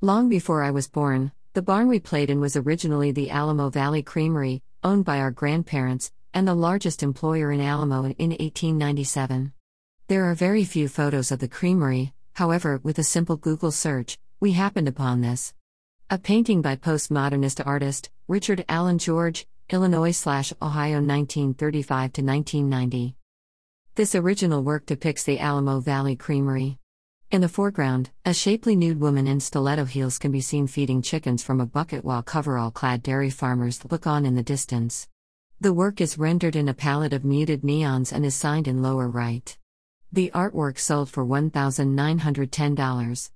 Long before I was born, the barn we played in was originally the Alamo Valley Creamery, owned by our grandparents, and the largest employer in Alamo in 1897. There are very few photos of the creamery, however, with a simple Google search, we happened upon this. A painting by postmodernist artist Richard Allen George, Illinois slash Ohio 1935 to 1990. This original work depicts the Alamo Valley Creamery. In the foreground, a shapely nude woman in stiletto heels can be seen feeding chickens from a bucket while coverall clad dairy farmers look on in the distance. The work is rendered in a palette of muted neons and is signed in lower right. The artwork sold for $1,910.